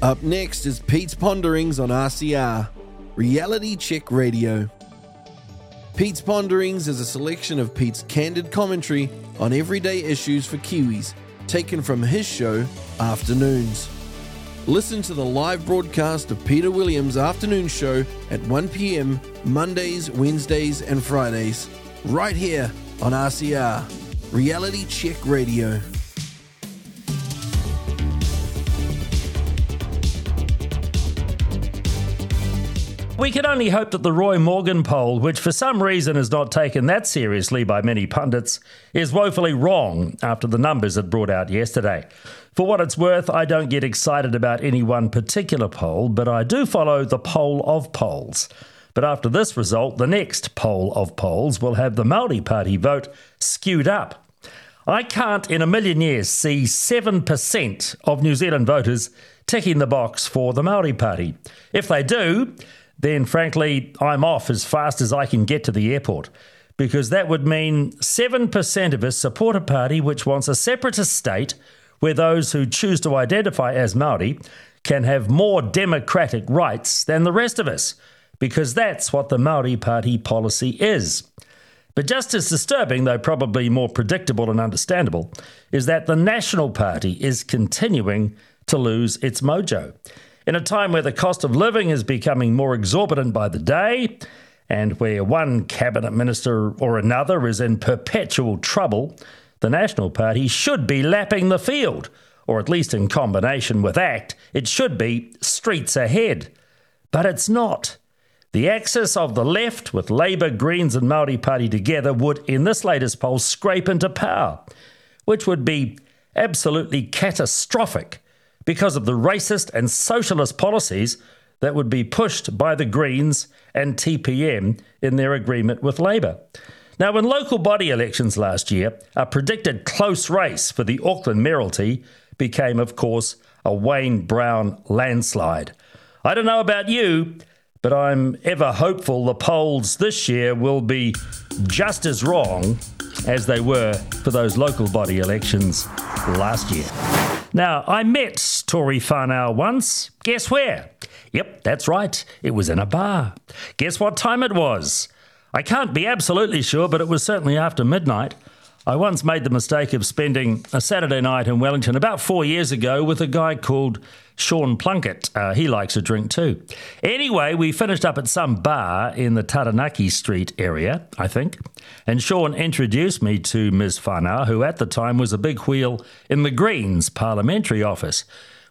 Up next is Pete's Ponderings on RCR, Reality Check Radio. Pete's Ponderings is a selection of Pete's candid commentary on everyday issues for Kiwis, taken from his show, Afternoons. Listen to the live broadcast of Peter Williams' afternoon show at 1 p.m. Mondays, Wednesdays, and Fridays, right here on RCR, Reality Check Radio. We can only hope that the Roy Morgan poll, which for some reason is not taken that seriously by many pundits, is woefully wrong after the numbers it brought out yesterday. For what it's worth, I don't get excited about any one particular poll, but I do follow the poll of polls. But after this result, the next poll of polls will have the Māori Party vote skewed up. I can't in a million years see 7% of New Zealand voters ticking the box for the Māori Party. If they do, then frankly, I'm off as fast as I can get to the airport. Because that would mean 7% of us support a party which wants a separatist state where those who choose to identify as Maori can have more democratic rights than the rest of us, because that's what the Maori Party policy is. But just as disturbing, though probably more predictable and understandable, is that the National Party is continuing to lose its mojo. In a time where the cost of living is becoming more exorbitant by the day, and where one cabinet minister or another is in perpetual trouble, the National Party should be lapping the field, or at least in combination with ACT, it should be streets ahead. But it's not. The axis of the left, with Labour, Greens, and Maori Party together, would, in this latest poll, scrape into power, which would be absolutely catastrophic because of the racist and socialist policies that would be pushed by the Greens and TPM in their agreement with Labour. Now, in local body elections last year, a predicted close race for the Auckland mayoralty became, of course, a Wayne Brown landslide. I don't know about you, but I'm ever hopeful the polls this year will be just as wrong as they were for those local body elections last year. Now, I met Tory Whanau once. Guess where? Yep, that's right. It was in a bar. Guess what time it was? I can't be absolutely sure, but it was certainly after midnight. I once made the mistake of spending a Saturday night in Wellington about four years ago with a guy called Sean Plunkett. Uh, he likes a drink too. Anyway, we finished up at some bar in the Taranaki Street area, I think, and Sean introduced me to Ms. Whanau, who at the time was a big wheel in the Greens parliamentary office.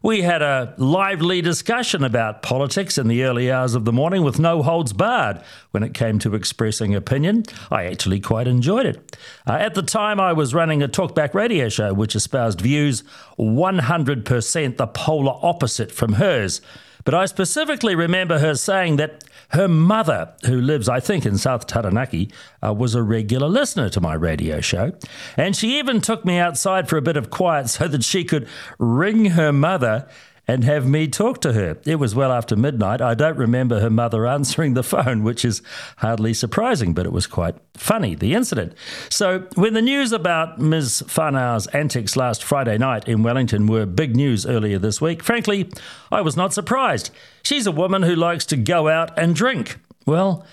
We had a lively discussion about politics in the early hours of the morning with no holds barred when it came to expressing opinion. I actually quite enjoyed it. Uh, at the time, I was running a talkback radio show which espoused views 100% the polar opposite from hers. But I specifically remember her saying that her mother, who lives, I think, in South Taranaki, uh, was a regular listener to my radio show. And she even took me outside for a bit of quiet so that she could ring her mother and have me talk to her. It was well after midnight. I don't remember her mother answering the phone, which is hardly surprising, but it was quite funny, the incident. So, when the news about Ms. Whanau's antics last Friday night in Wellington were big news earlier this week, frankly, I was not surprised. She's a woman who likes to go out and drink. Well,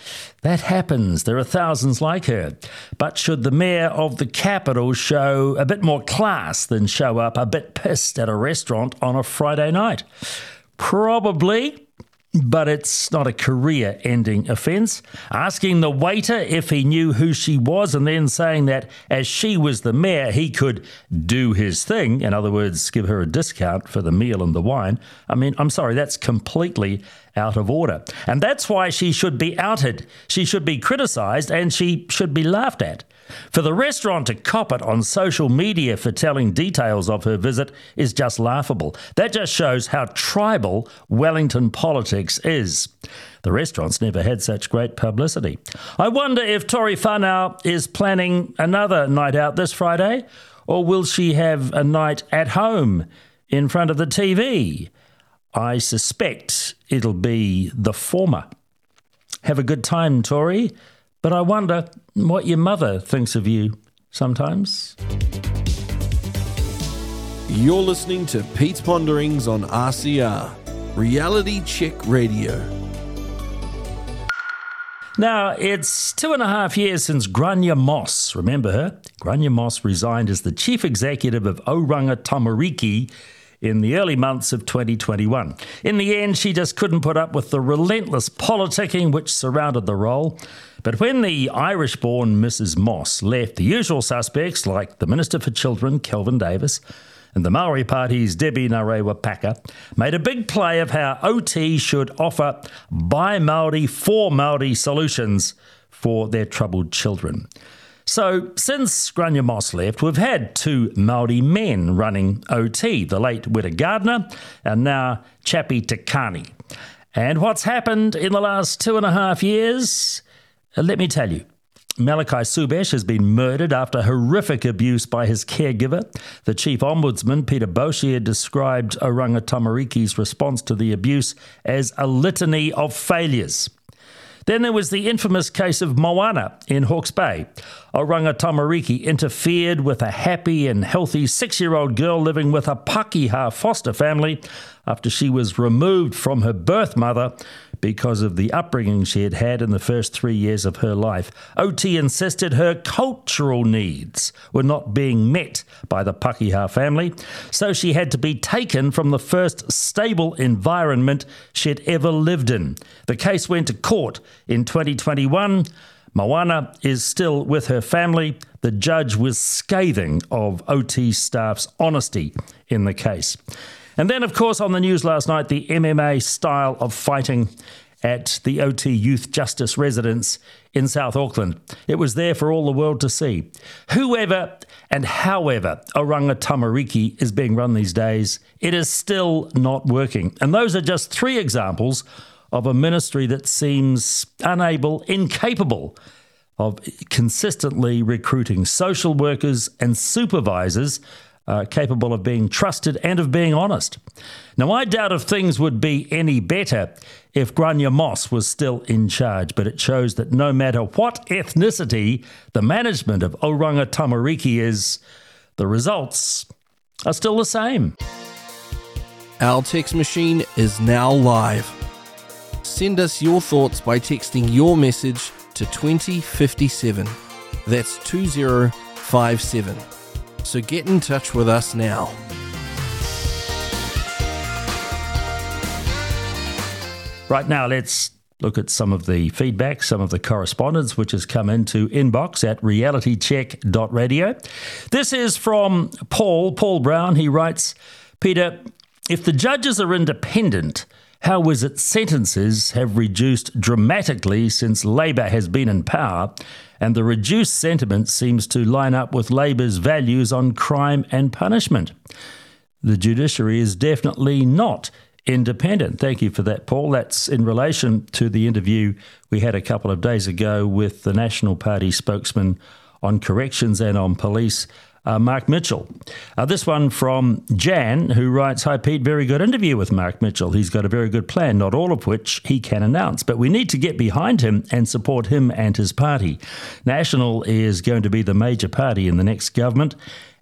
that happens. There are thousands like her. But should the mayor of the capital show a bit more class than show up a bit pissed at a restaurant on a Friday night? Probably but it's not a career ending offence. Asking the waiter if he knew who she was and then saying that as she was the mayor, he could do his thing, in other words, give her a discount for the meal and the wine. I mean, I'm sorry, that's completely out of order. And that's why she should be outed. She should be criticised and she should be laughed at. For the restaurant to cop it on social media for telling details of her visit is just laughable. That just shows how tribal Wellington politics is. The restaurant's never had such great publicity. I wonder if Tory Whanau is planning another night out this Friday, or will she have a night at home in front of the TV? I suspect it'll be the former. Have a good time, Tory. But I wonder what your mother thinks of you sometimes. You're listening to Pete's Ponderings on RCR. Reality Check Radio. Now, it's two and a half years since Gráinne Moss, remember her? Gráinne Moss resigned as the chief executive of Oranga Tamariki in the early months of 2021. In the end, she just couldn't put up with the relentless politicking which surrounded the role. But when the Irish born Mrs. Moss left, the usual suspects, like the Minister for Children, Kelvin Davis, and the Maori Party's Debbie Ngarewa-Packer made a big play of how OT should offer by Maori for Maori solutions for their troubled children. So, since Gráinne Moss left, we've had two Maori men running OT, the late Wira Gardiner and now Chappie Te Kani. And what's happened in the last two and a half years? Let me tell you. Malachi Subecz has been murdered after horrific abuse by his caregiver. The chief ombudsman, Peter Boshier, described Oranga Tamariki's response to the abuse as a litany of failures. Then there was the infamous case of Moana in Hawke's Bay. Oranga Tamariki interfered with a happy and healthy six year old girl living with a Pakeha foster family after she was removed from her birth mother because of the upbringing she had had in the first three years of her life. OT insisted her cultural needs were not being met by the Pakeha family, so she had to be taken from the first stable environment she had ever lived in. The case went to court in 2021. Moana is still with her family. The judge was scathing of OT staff's honesty in the case. And then, of course, on the news last night, the MMA style of fighting at the OT Youth Justice Residence in South Auckland. It was there for all the world to see. Whoever and however Oranga Tamariki is being run these days, it is still not working. And those are just three examples of a ministry that seems unable, incapable of consistently recruiting social workers and supervisors uh, capable of being trusted and of being honest. Now, I doubt if things would be any better if Gráinne Moss was still in charge, but it shows that no matter what ethnicity the management of Oranga Tamariki is, the results are still the same. Our text machine is now live. Send us your thoughts by texting your message to 2057. That's 2057. So get in touch with us now. Right now, let's look at some of the feedback, some of the correspondence which has come into inbox at realitycheck.radio. This is from Paul, Paul Brown. He writes, Peter, if the judges are independent, how is it sentences have reduced dramatically since Labour has been in power, and the reduced sentiment seems to line up with Labour's values on crime and punishment? The judiciary is definitely not independent. Thank you for that, Paul. That's in relation to the interview we had a couple of days ago with the National Party spokesman on corrections and on police. Uh, Mark Mitchell. Uh, this one from Jan, who writes Hi, Pete, very good interview with Mark Mitchell. He's got a very good plan, not all of which he can announce, but we need to get behind him and support him and his party. National is going to be the major party in the next government,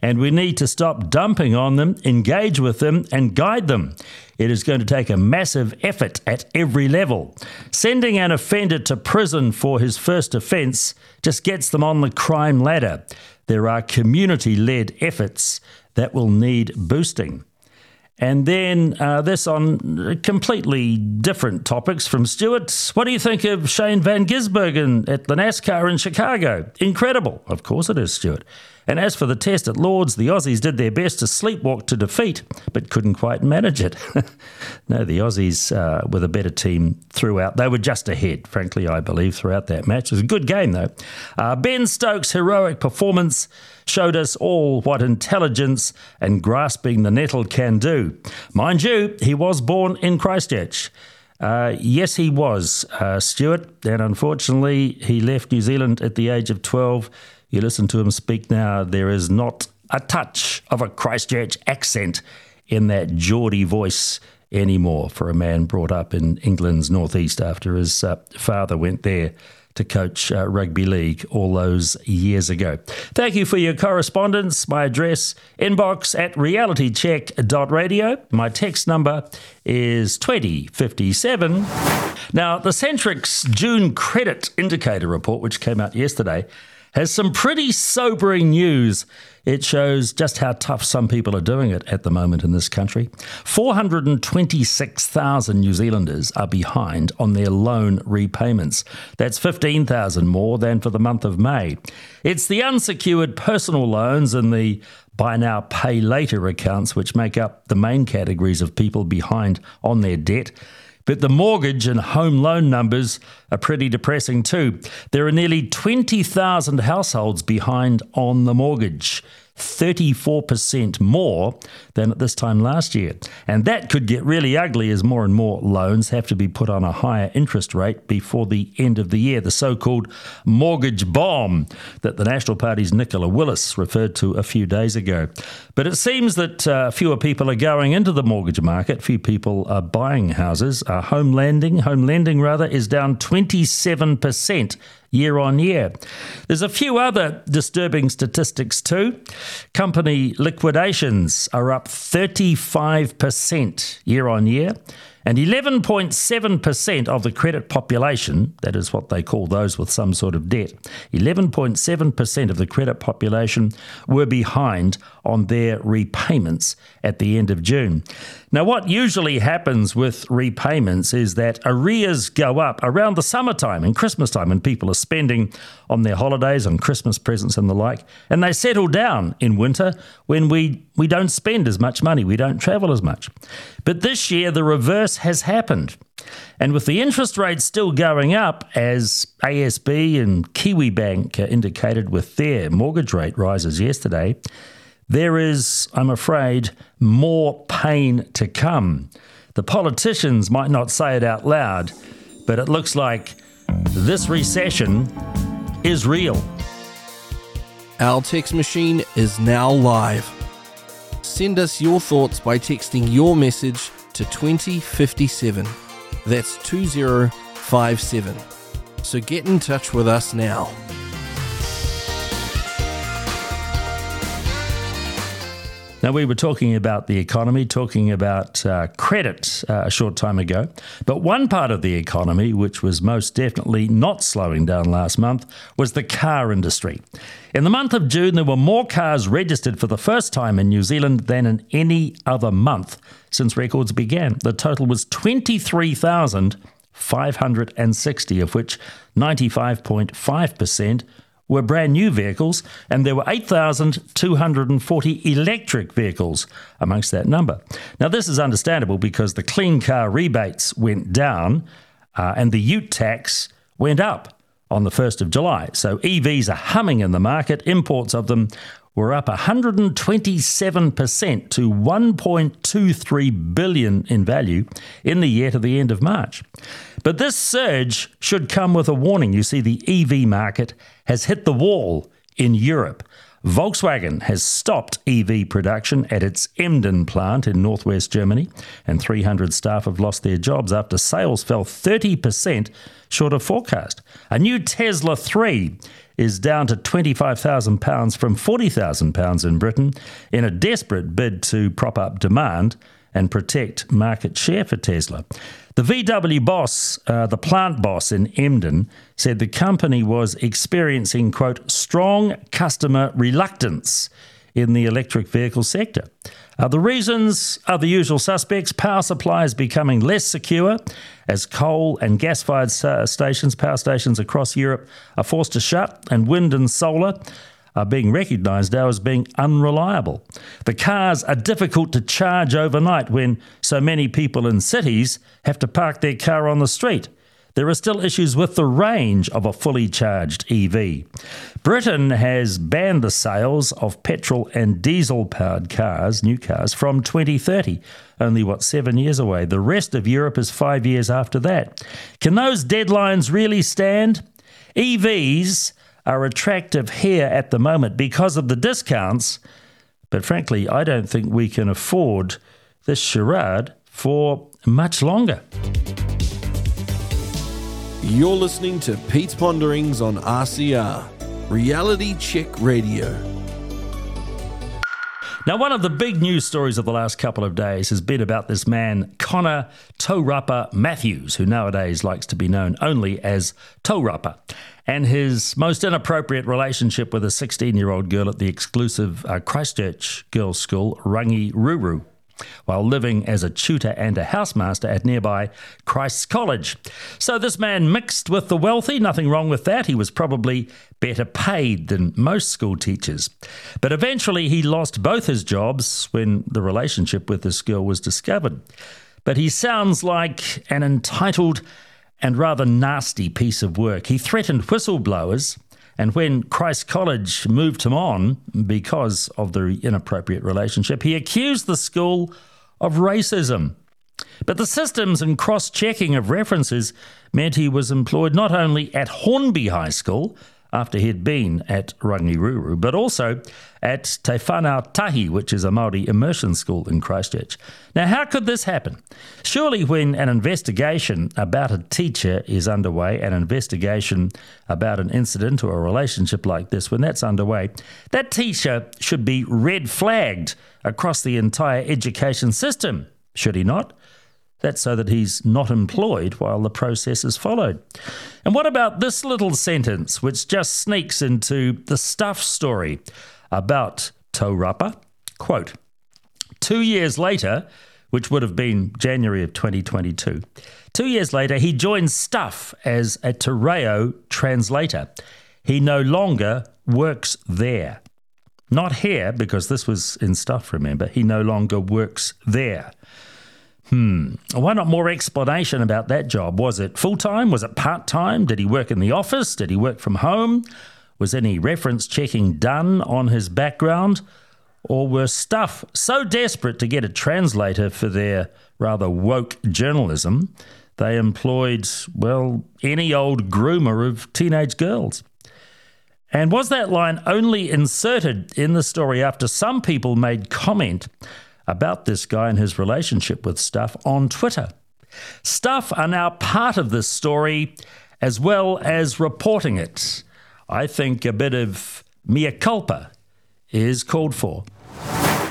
and we need to stop dumping on them, engage with them, and guide them. It is going to take a massive effort at every level. Sending an offender to prison for his first offence just gets them on the crime ladder. There are community led efforts that will need boosting. And then uh, this on completely different topics from Stuart. What do you think of Shane Van Gisbergen at the NASCAR in Chicago? Incredible. Of course it is, Stuart. And as for the test at Lords, the Aussies did their best to sleepwalk to defeat, but couldn't quite manage it. no, the Aussies uh, were the better team throughout. They were just ahead, frankly, I believe, throughout that match. It was a good game, though. Uh, ben Stokes' heroic performance showed us all what intelligence and grasping the nettle can do. Mind you, he was born in Christchurch. Uh, yes, he was, uh, Stuart, and unfortunately, he left New Zealand at the age of 12 you listen to him speak now, there is not a touch of a Christchurch accent in that Geordie voice anymore for a man brought up in England's northeast after his uh, father went there to coach uh, rugby league all those years ago. Thank you for your correspondence. My address inbox at realitycheck.radio. My text number is 2057. Now, the Centrix June credit indicator report, which came out yesterday, has some pretty sobering news. It shows just how tough some people are doing it at the moment in this country. 426,000 New Zealanders are behind on their loan repayments. That's 15,000 more than for the month of May. It's the unsecured personal loans and the buy now, pay later accounts, which make up the main categories of people behind on their debt. But the mortgage and home loan numbers are pretty depressing too. There are nearly 20,000 households behind on the mortgage. 34% more than at this time last year. And that could get really ugly as more and more loans have to be put on a higher interest rate before the end of the year, the so called mortgage bomb that the National Party's Nicola Willis referred to a few days ago. But it seems that uh, fewer people are going into the mortgage market, few people are buying houses. Uh, home lending, home lending rather, is down 27% year on year. There's a few other disturbing statistics too. Company liquidations are up 35% year on year. And 11.7% of the credit population, that is what they call those with some sort of debt, 11.7% of the credit population were behind on their repayments at the end of June. Now, what usually happens with repayments is that arrears go up around the summertime and Christmas time when people are spending on their holidays, on Christmas presents and the like, and they settle down in winter when we, we don't spend as much money, we don't travel as much. But this year, the reverse has happened. And with the interest rates still going up, as ASB and Kiwi Bank indicated with their mortgage rate rises yesterday, there is, I'm afraid, more pain to come. The politicians might not say it out loud, but it looks like this recession is real. Our text machine is now live. Send us your thoughts by texting your message to 2057. That's 2057. So get in touch with us now. Now, we were talking about the economy, talking about uh, credit uh, a short time ago. But one part of the economy, which was most definitely not slowing down last month, was the car industry. In the month of June, there were more cars registered for the first time in New Zealand than in any other month since records began. The total was 23,560, of which 95.5% were brand new vehicles, and there were 8,240 electric vehicles amongst that number. Now, this is understandable because the clean car rebates went down uh, and the ute tax went up on the 1st of July. So EVs are humming in the market. Imports of them were up 127% to 1.23 billion in value in the year to the end of March. But this surge should come with a warning. You see, the EV market has hit the wall in Europe. Volkswagen has stopped EV production at its Emden plant in northwest Germany, and 300 staff have lost their jobs after sales fell 30% short of forecast. A new Tesla 3 is down to £25,000 from £40,000 in Britain in a desperate bid to prop up demand and protect market share for Tesla. The VW boss, uh, the plant boss in Emden, said the company was experiencing, quote, strong customer reluctance in the electric vehicle sector. Uh, the reasons are the usual suspects power supplies becoming less secure as coal and gas fired stations, power stations across Europe, are forced to shut, and wind and solar are being recognised now as being unreliable. The cars are difficult to charge overnight when so many people in cities have to park their car on the street. There are still issues with the range of a fully charged EV. Britain has banned the sales of petrol and diesel powered cars, new cars, from 2030, only what, seven years away. The rest of Europe is five years after that. Can those deadlines really stand? EVs are attractive here at the moment because of the discounts, but frankly, I don't think we can afford this charade for much longer. You're listening to Pete's Ponderings on RCR, Reality Check Radio. Now, one of the big news stories of the last couple of days has been about this man, Connor Taurapa Matthews, who nowadays likes to be known only as Taurapa, and his most inappropriate relationship with a 16 year old girl at the exclusive uh, Christchurch girls' school, Rangiruru while living as a tutor and a housemaster at nearby Christ's College. So this man mixed with the wealthy, nothing wrong with that. He was probably better paid than most school teachers. But eventually he lost both his jobs when the relationship with this girl was discovered. But he sounds like an entitled and rather nasty piece of work. He threatened whistleblowers and when Christ College moved him on because of the inappropriate relationship, he accused the school of racism. But the systems and cross checking of references meant he was employed not only at Hornby High School, after he'd been at Rangiruru, but also at Te Whanau Tahi, which is a Māori immersion school in Christchurch. Now, how could this happen? Surely, when an investigation about a teacher is underway, an investigation about an incident or a relationship like this, when that's underway, that teacher should be red flagged across the entire education system, should he not? That's so that he's not employed while the process is followed. And what about this little sentence, which just sneaks into the stuff story about Taurapa? Quote Two years later, which would have been January of 2022, two years later, he joined Stuff as a te reo translator. He no longer works there. Not here, because this was in Stuff, remember. He no longer works there. Hmm. Why not more explanation about that job? Was it full time? Was it part time? Did he work in the office? Did he work from home? Was any reference checking done on his background? Or were stuff so desperate to get a translator for their rather woke journalism, they employed, well, any old groomer of teenage girls? And was that line only inserted in the story after some people made comment about this guy and his relationship with Stuff on Twitter. Stuff are now part of this story as well as reporting it. I think a bit of mea culpa is called for.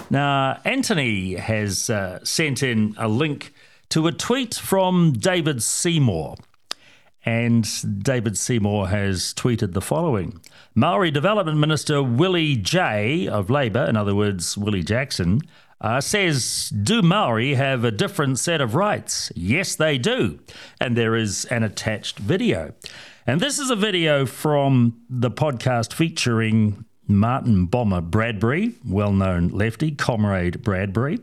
Now, Anthony has uh, sent in a link to a tweet from David Seymour. And David Seymour has tweeted the following Maori Development Minister Willie J of Labour, in other words, Willie Jackson, uh, says, Do Maori have a different set of rights? Yes, they do. And there is an attached video. And this is a video from the podcast featuring Martyn Bomber Bradbury, well known lefty, Comrade Bradbury,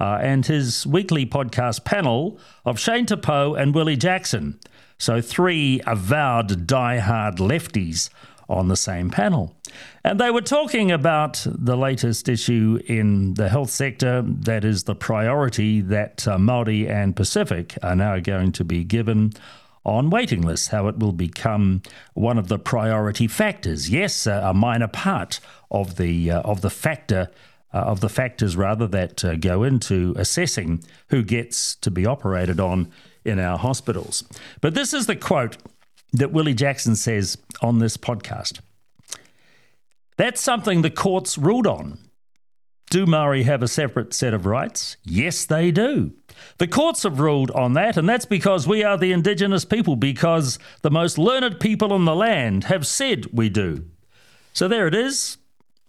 uh, and his weekly podcast panel of Shane Te Pou and Willie Jackson. So, three avowed die-hard lefties on the same panel. And they were talking about the latest issue in the health sector that is the priority that uh, Māori and Pacific are now going to be given on waiting lists, how it will become one of the priority factors. Yes, uh, a minor part of the uh, of the factor uh, of the factors rather that uh, go into assessing who gets to be operated on in our hospitals. But this is the quote that Willie Jackson says on this podcast. That's something the courts ruled on. Do Maori have a separate set of rights? Yes, they do. The courts have ruled on that, and that's because we are the Indigenous people, because the most learned people on the land have said we do. So there it is,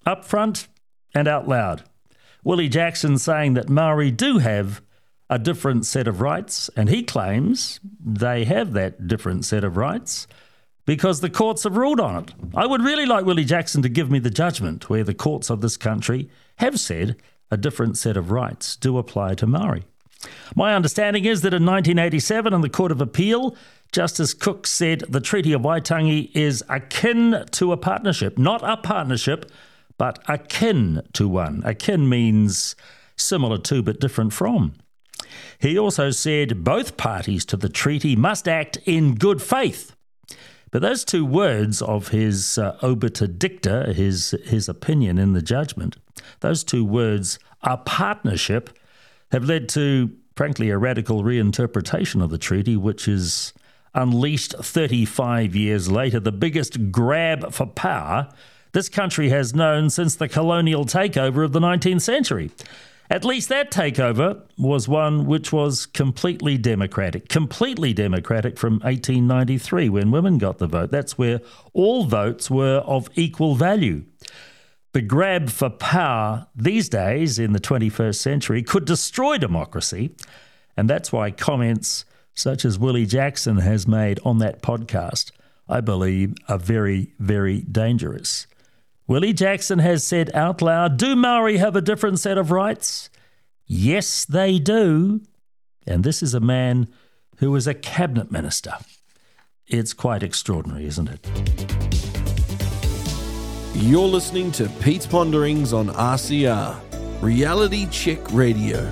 up front and out loud. Willie Jackson saying that Maori do have a different set of rights, and he claims they have that different set of rights because the courts have ruled on it. I would really like Willie Jackson to give me the judgment where the courts of this country have said a different set of rights do apply to Maori. My understanding is that in 1987, in the Court of Appeal, Justice Cooke said the Treaty of Waitangi is akin to a partnership, not a partnership, but akin to one. Akin means similar to but different from. He also said both parties to the treaty must act in good faith. But those two words of his uh, obiter dicta, his, his opinion in the judgment, those two words, a partnership, have led to, frankly, a radical reinterpretation of the treaty, which is unleashed 35 years later, the biggest grab for power this country has known since the colonial takeover of the 19th century. At least that takeover was one which was completely democratic, completely democratic from 1893 when women got the vote. That's where all votes were of equal value. The grab for power these days in the 21st century could destroy democracy, and that's why comments such as Willie Jackson has made on that podcast, I believe, are very, very dangerous. Willie Jackson has said out loud Do Maori have a different set of rights? Yes, they do. And this is a man who is a cabinet minister. It's quite extraordinary, isn't it? You're listening to Pete's Ponderings on RCR, Reality Check Radio.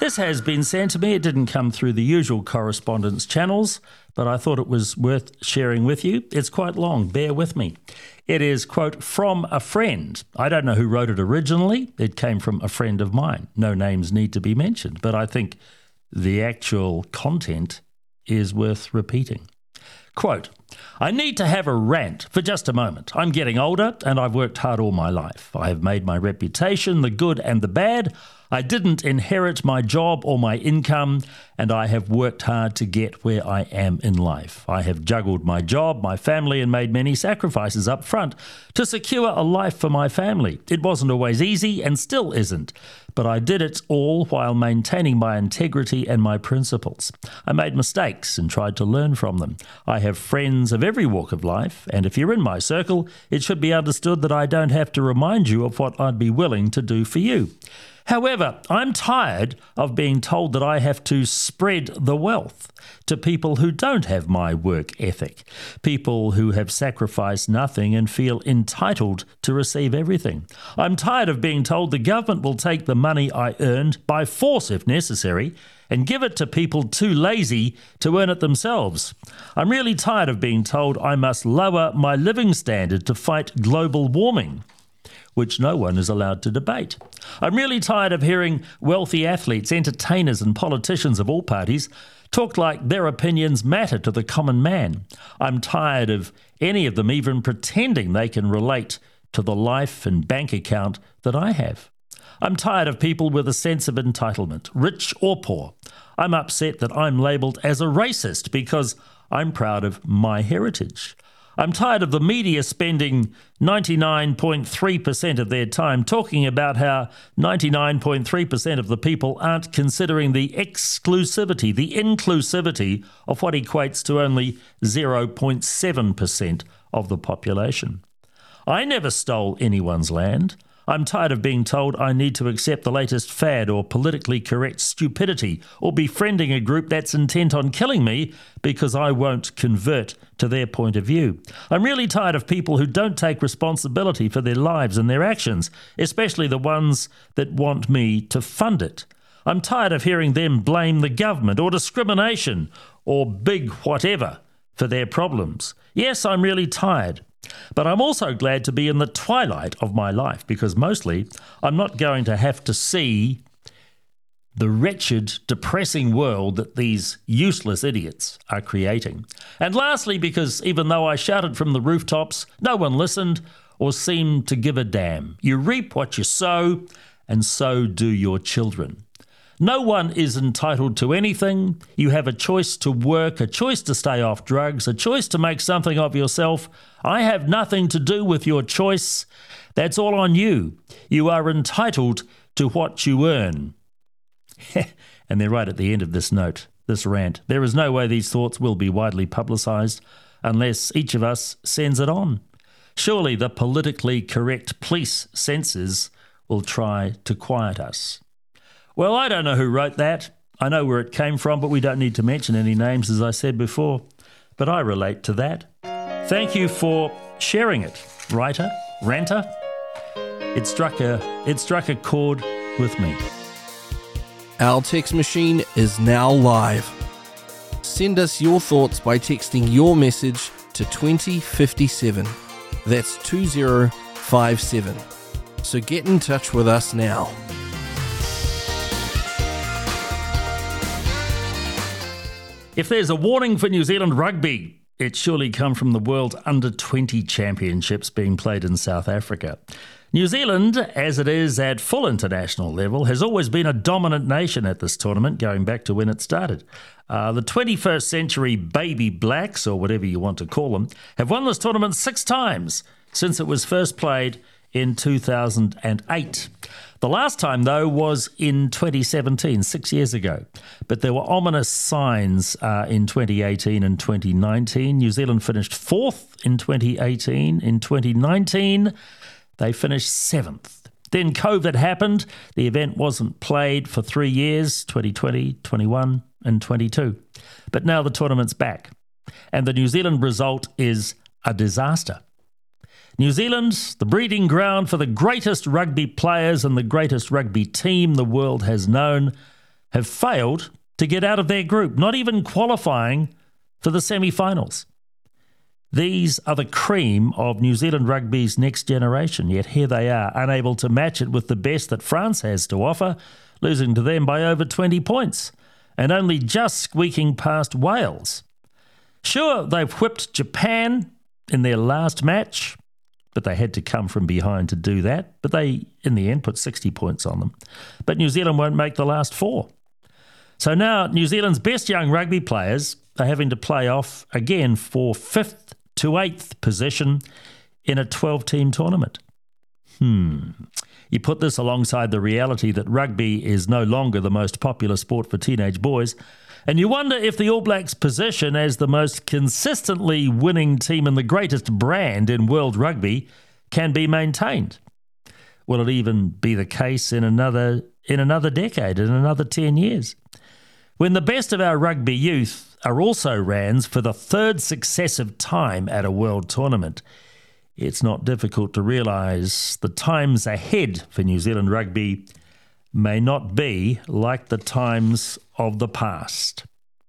This has been sent to me. It didn't come through the usual correspondence channels, but I thought it was worth sharing with you. It's quite long, bear with me. It is, quote, from a friend. I don't know who wrote it originally. It came from a friend of mine. No names need to be mentioned, but I think the actual content is worth repeating. Quote, I need to have a rant for just a moment. I'm getting older and I've worked hard all my life. I have made my reputation, the good and the bad. I didn't inherit my job or my income, and I have worked hard to get where I am in life. I have juggled my job, my family, and made many sacrifices up front to secure a life for my family. It wasn't always easy and still isn't, but I did it all while maintaining my integrity and my principles. I made mistakes and tried to learn from them. I have friends of every walk of life, and if you're in my circle, it should be understood that I don't have to remind you of what I'd be willing to do for you. However, I'm tired of being told that I have to spread the wealth to people who don't have my work ethic, people who have sacrificed nothing and feel entitled to receive everything. I'm tired of being told the government will take the money I earned by force if necessary and give it to people too lazy to earn it themselves. I'm really tired of being told I must lower my living standard to fight global warming which no one is allowed to debate. I'm really tired of hearing wealthy athletes, entertainers, and politicians of all parties talk like their opinions matter to the common man. I'm tired of any of them even pretending they can relate to the life and bank account that I have. I'm tired of people with a sense of entitlement, rich or poor. I'm upset that I'm labelled as a racist because I'm proud of my heritage. I'm tired of the media spending 99.3% of their time talking about how 99.3% of the people aren't considering the exclusivity, the inclusivity of what equates to only 0.7% of the population. I never stole anyone's land. I'm tired of being told I need to accept the latest fad or politically correct stupidity or befriending a group that's intent on killing me because I won't convert to their point of view. I'm really tired of people who don't take responsibility for their lives and their actions, especially the ones that want me to fund it. I'm tired of hearing them blame the government or discrimination or big whatever for their problems. Yes, I'm really tired. But I'm also glad to be in the twilight of my life because mostly I'm not going to have to see the wretched, depressing world that these useless idiots are creating. And lastly, because even though I shouted from the rooftops, no one listened or seemed to give a damn. You reap what you sow, and so do your children. No one is entitled to anything. You have a choice to work, a choice to stay off drugs, a choice to make something of yourself. I have nothing to do with your choice. That's all on you. You are entitled to what you earn. and they're right at the end of this note, this rant. There is no way these thoughts will be widely publicised unless each of us sends it on. Surely the politically correct police censors will try to quiet us. Well, I don't know who wrote that. I know where it came from, but we don't need to mention any names, as I said before. But I relate to that. Thank you for sharing it, writer, ranter. It struck a it struck a chord with me. Our text machine is now live. Send us your thoughts by texting your message to 2057. That's 2057. So get in touch with us now. If there's a warning for New Zealand rugby, it surely come from the World Under 20 Championships being played in South Africa. New Zealand, as it is at full international level, has always been a dominant nation at this tournament, going back to when it started. Uh, the 21st century Baby Blacks, or whatever you want to call them, have won this tournament six times since it was first played in 2008. The last time, though, was in 2017, six years ago. But there were ominous signs uh, in 2018 and 2019. New Zealand finished fourth in 2018. In 2019, they finished seventh. Then COVID happened. The event wasn't played for three years 2020, 21, and 22. But now the tournament's back. And the New Zealand result is a disaster. New Zealand, the breeding ground for the greatest rugby players and the greatest rugby team the world has known, have failed to get out of their group, not even qualifying for the semi finals. These are the cream of New Zealand rugby's next generation, yet here they are, unable to match it with the best that France has to offer, losing to them by over 20 points, and only just squeaking past Wales. Sure, they've whipped Japan in their last match, but they had to come from behind to do that. But they, in the end, put 60 points on them. But New Zealand won't make the last four. So now New Zealand's best young rugby players are having to play off again for fifth to eighth position in a 12 team tournament. Hmm. You put this alongside the reality that rugby is no longer the most popular sport for teenage boys, and you wonder if the All Blacks' position as the most consistently winning team and the greatest brand in world rugby can be maintained. Will it even be the case in another in another decade, in another 10 years? When the best of our rugby youth are also Rans for the third successive time at a world tournament. It's not difficult to realise the times ahead for New Zealand rugby may not be like the times of the past.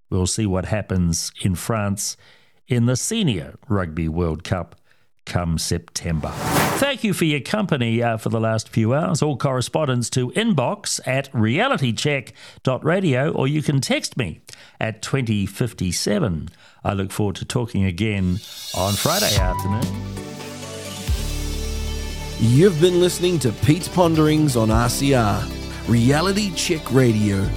We'll see what happens in France in the Senior Rugby World Cup come September. Thank you for your company uh, for the last few hours. All correspondence to inbox at realitycheck.radio or you can text me at 2057. I look forward to talking again on Friday afternoon. You've been listening to Pete's Ponderings on RCR, Reality Check Radio.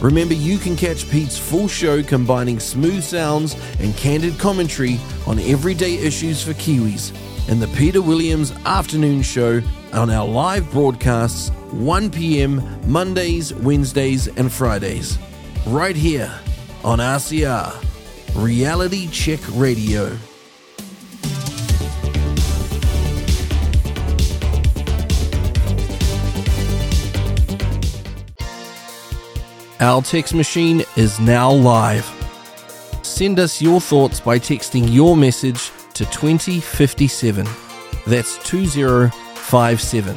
Remember, you can catch Pete's full show combining smooth sounds and candid commentary on everyday issues for Kiwis in the Peter Williams Afternoon Show on our live broadcasts 1 p.m. Mondays, Wednesdays, and Fridays. Right here on RCR, Reality Check Radio. Our text machine is now live. Send us your thoughts by texting your message to 2057. That's 2057.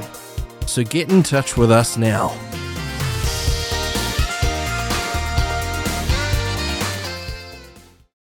So get in touch with us now.